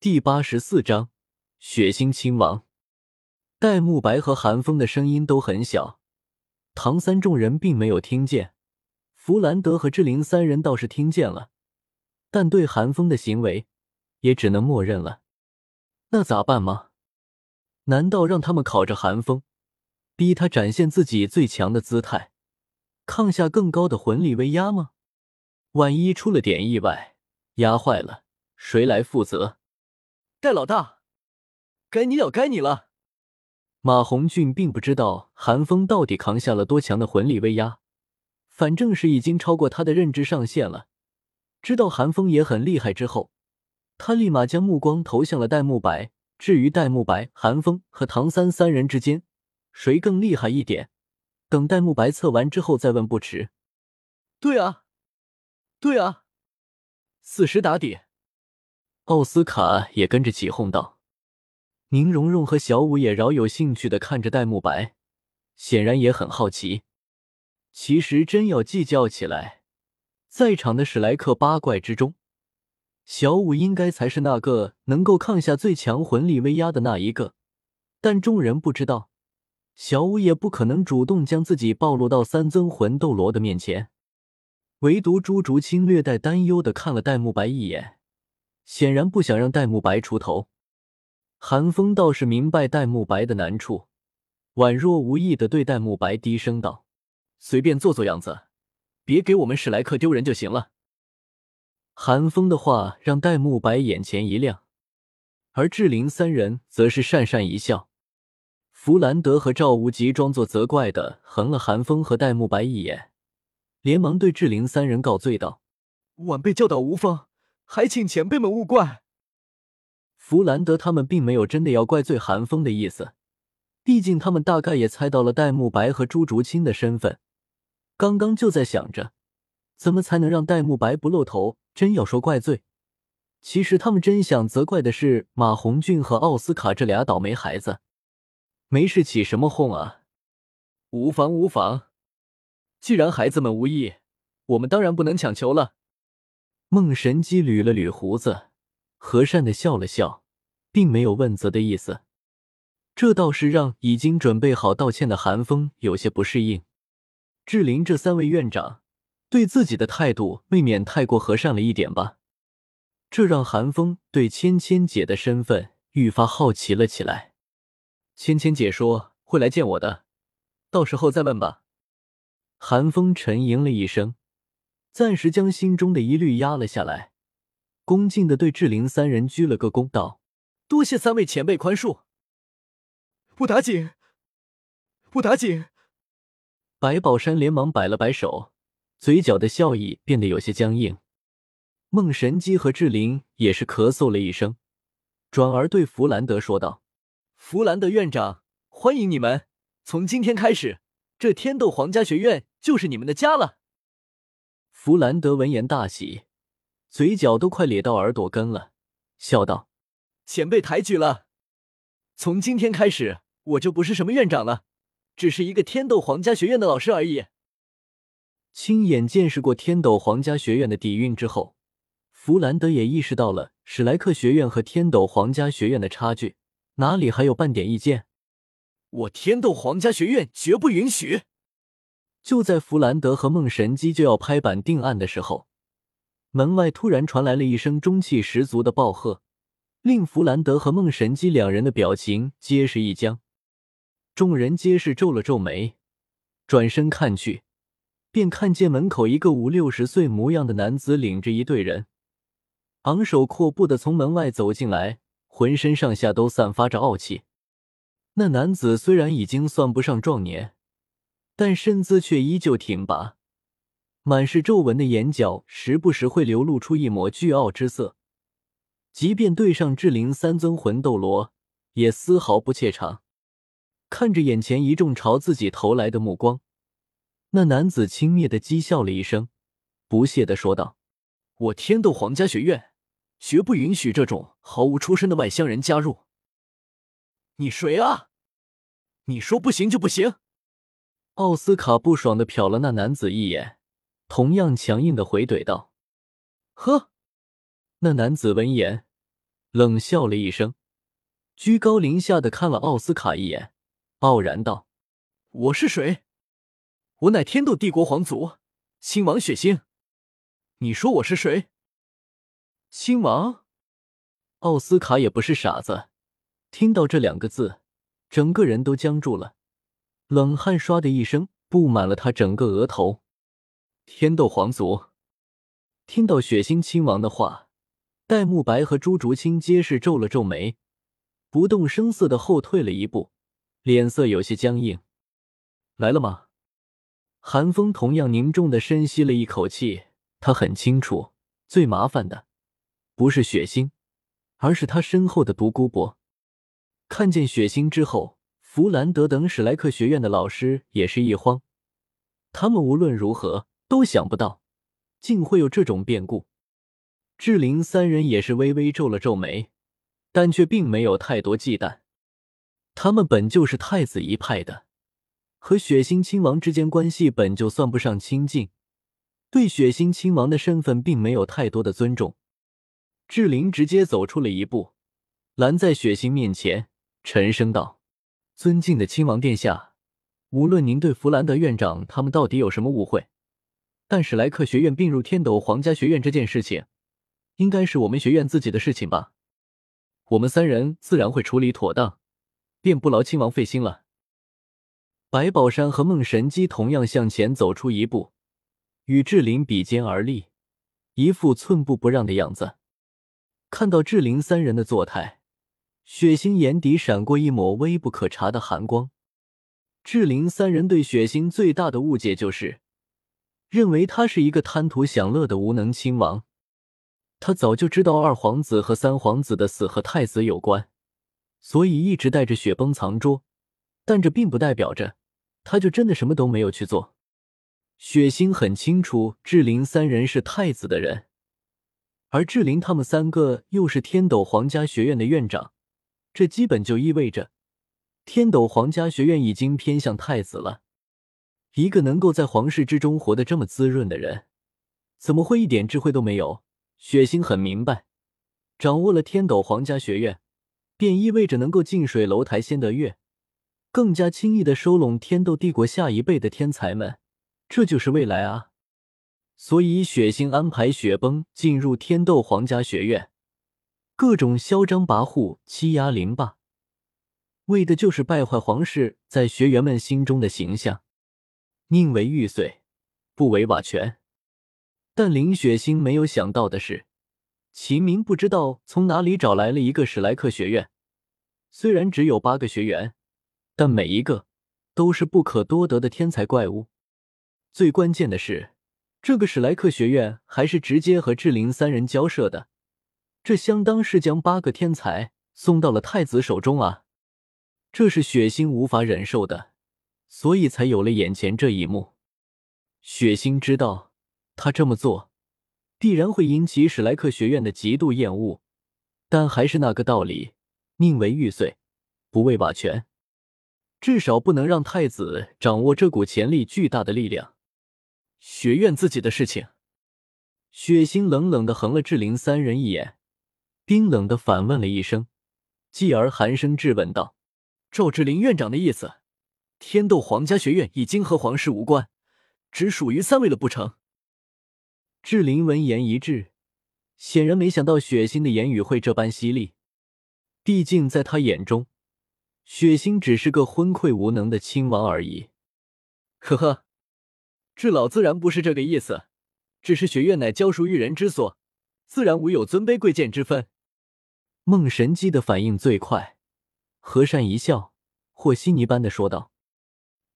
第八十四章血腥亲王。戴沐白和韩风的声音都很小，唐三众人并没有听见。弗兰德和志玲三人倒是听见了，但对韩风的行为也只能默认了。那咋办吗？难道让他们考着韩风，逼他展现自己最强的姿态，抗下更高的魂力威压吗？万一出了点意外，压坏了，谁来负责？戴老大，该你了，该你了。马红俊并不知道韩风到底扛下了多强的魂力威压，反正是已经超过他的认知上限了。知道韩风也很厉害之后，他立马将目光投向了戴沐白。至于戴沐白、韩风和唐三三人之间谁更厉害一点，等戴沐白测完之后再问不迟。对啊，对啊，死尸打底。奥斯卡也跟着起哄道：“宁荣荣和小五也饶有兴趣的看着戴沐白，显然也很好奇。其实真要计较起来，在场的史莱克八怪之中，小五应该才是那个能够抗下最强魂力威压的那一个。但众人不知道，小五也不可能主动将自己暴露到三尊魂斗罗的面前。唯独朱竹清略带担忧的看了戴沐白一眼。”显然不想让戴沐白出头，韩风倒是明白戴沐白的难处，宛若无意的对戴沐白低声道：“随便做做样子，别给我们史莱克丢人就行了。”韩风的话让戴沐白眼前一亮，而志玲三人则是讪讪一笑。弗兰德和赵无极装作责怪的横了韩风和戴沐白一眼，连忙对志玲三人告罪道：“晚辈教导无方。”还请前辈们勿怪。弗兰德他们并没有真的要怪罪韩风的意思，毕竟他们大概也猜到了戴沐白和朱竹清的身份，刚刚就在想着怎么才能让戴沐白不露头。真要说怪罪，其实他们真想责怪的是马红俊和奥斯卡这俩倒霉孩子。没事起什么哄啊？无妨无妨，既然孩子们无意，我们当然不能强求了。孟神机捋了捋胡子，和善的笑了笑，并没有问责的意思。这倒是让已经准备好道歉的韩风有些不适应。志玲这三位院长对自己的态度未免太过和善了一点吧？这让韩风对芊芊姐的身份愈发好奇了起来。芊芊姐说会来见我的，到时候再问吧。韩风沉吟了一声。暂时将心中的疑虑压了下来，恭敬的对志玲三人鞠了个躬，道：“多谢三位前辈宽恕。”不打紧，不打紧。白宝山连忙摆了摆手，嘴角的笑意变得有些僵硬。孟神机和志玲也是咳嗽了一声，转而对弗兰德说道：“弗兰德院长，欢迎你们！从今天开始，这天斗皇家学院就是你们的家了。”弗兰德闻言大喜，嘴角都快咧到耳朵根了，笑道：“前辈抬举了。从今天开始，我就不是什么院长了，只是一个天斗皇家学院的老师而已。”亲眼见识过天斗皇家学院的底蕴之后，弗兰德也意识到了史莱克学院和天斗皇家学院的差距，哪里还有半点意见？我天斗皇家学院绝不允许！就在弗兰德和孟神机就要拍板定案的时候，门外突然传来了一声中气十足的暴喝，令弗兰德和孟神机两人的表情皆是一僵。众人皆是皱了皱眉，转身看去，便看见门口一个五六十岁模样的男子领着一队人，昂首阔步的从门外走进来，浑身上下都散发着傲气。那男子虽然已经算不上壮年。但身姿却依旧挺拔，满是皱纹的眼角时不时会流露出一抹倨傲之色，即便对上志灵三尊魂斗罗，也丝毫不怯场。看着眼前一众朝自己投来的目光，那男子轻蔑的讥笑了一声，不屑的说道：“我天斗皇家学院绝不允许这种毫无出身的外乡人加入。你谁啊？你说不行就不行？”奥斯卡不爽的瞟了那男子一眼，同样强硬的回怼道：“呵。”那男子闻言，冷笑了一声，居高临下的看了奥斯卡一眼，傲然道：“我是谁？我乃天斗帝国皇族亲王血腥。你说我是谁？亲王？”奥斯卡也不是傻子，听到这两个字，整个人都僵住了，冷汗唰的一声布满了他整个额头。天斗皇族。听到血腥亲王的话，戴沐白和朱竹清皆是皱了皱眉，不动声色的后退了一步，脸色有些僵硬。来了吗？韩风同样凝重的深吸了一口气，他很清楚，最麻烦的不是血腥，而是他身后的独孤博。看见血腥之后，弗兰德等史莱克学院的老师也是一慌，他们无论如何都想不到。竟会有这种变故，志玲三人也是微微皱了皱眉，但却并没有太多忌惮。他们本就是太子一派的，和血腥亲王之间关系本就算不上亲近，对血腥亲王的身份并没有太多的尊重。志玲直接走出了一步，拦在血腥面前，沉声道：“尊敬的亲王殿下，无论您对弗兰德院长他们到底有什么误会。”但史莱克学院并入天斗皇家学院这件事情，应该是我们学院自己的事情吧？我们三人自然会处理妥当，便不劳亲王费心了。白宝山和孟神机同样向前走出一步，与志玲比肩而立，一副寸步不让的样子。看到志玲三人的作态，血腥眼底闪过一抹微不可察的寒光。志玲三人对血腥最大的误解就是。认为他是一个贪图享乐的无能亲王，他早就知道二皇子和三皇子的死和太子有关，所以一直带着雪崩藏拙。但这并不代表着他就真的什么都没有去做。血腥很清楚，志玲三人是太子的人，而志玲他们三个又是天斗皇家学院的院长，这基本就意味着天斗皇家学院已经偏向太子了。一个能够在皇室之中活得这么滋润的人，怎么会一点智慧都没有？血腥很明白，掌握了天斗皇家学院，便意味着能够近水楼台先得月，更加轻易的收拢天斗帝国下一辈的天才们，这就是未来啊！所以血腥安排雪崩进入天斗皇家学院，各种嚣张跋扈、欺压凌霸，为的就是败坏皇室在学员们心中的形象。宁为玉碎，不为瓦全。但林雪星没有想到的是，秦明不知道从哪里找来了一个史莱克学院。虽然只有八个学员，但每一个都是不可多得的天才怪物。最关键的是，这个史莱克学院还是直接和志灵三人交涉的，这相当是将八个天才送到了太子手中啊！这是血腥无法忍受的。所以才有了眼前这一幕。血腥知道他这么做必然会引起史莱克学院的极度厌恶，但还是那个道理：宁为玉碎，不为瓦全。至少不能让太子掌握这股潜力巨大的力量。学院自己的事情。血腥冷冷的横了志玲三人一眼，冰冷的反问了一声，继而寒声质问道：“赵志林院长的意思？”天斗皇家学院已经和皇室无关，只属于三位了，不成？志林闻言一滞，显然没想到血腥的言语会这般犀利。毕竟在他眼中，血腥只是个昏聩无能的亲王而已。呵呵，智老自然不是这个意思，只是学院乃教书育人之所，自然无有尊卑贵贱之分。孟神机的反应最快，和善一笑，和稀泥般的说道。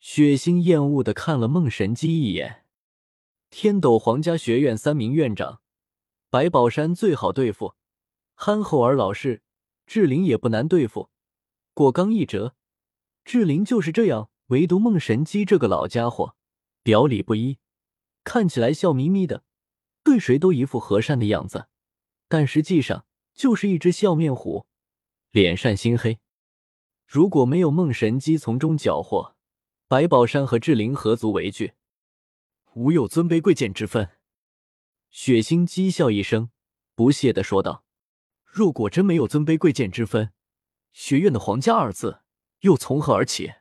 血腥厌恶的看了孟神机一眼。天斗皇家学院三名院长，白宝山最好对付，憨厚而老实，志玲也不难对付，果刚一折，志玲就是这样。唯独孟神机这个老家伙，表里不一，看起来笑眯眯的，对谁都一副和善的样子，但实际上就是一只笑面虎，脸善心黑。如果没有梦神机从中搅和，白宝山和志玲何足为惧？无有尊卑贵贱之分。血腥讥笑一声，不屑的说道：“若果真没有尊卑贵贱之分，学院的“皇家”二字又从何而起？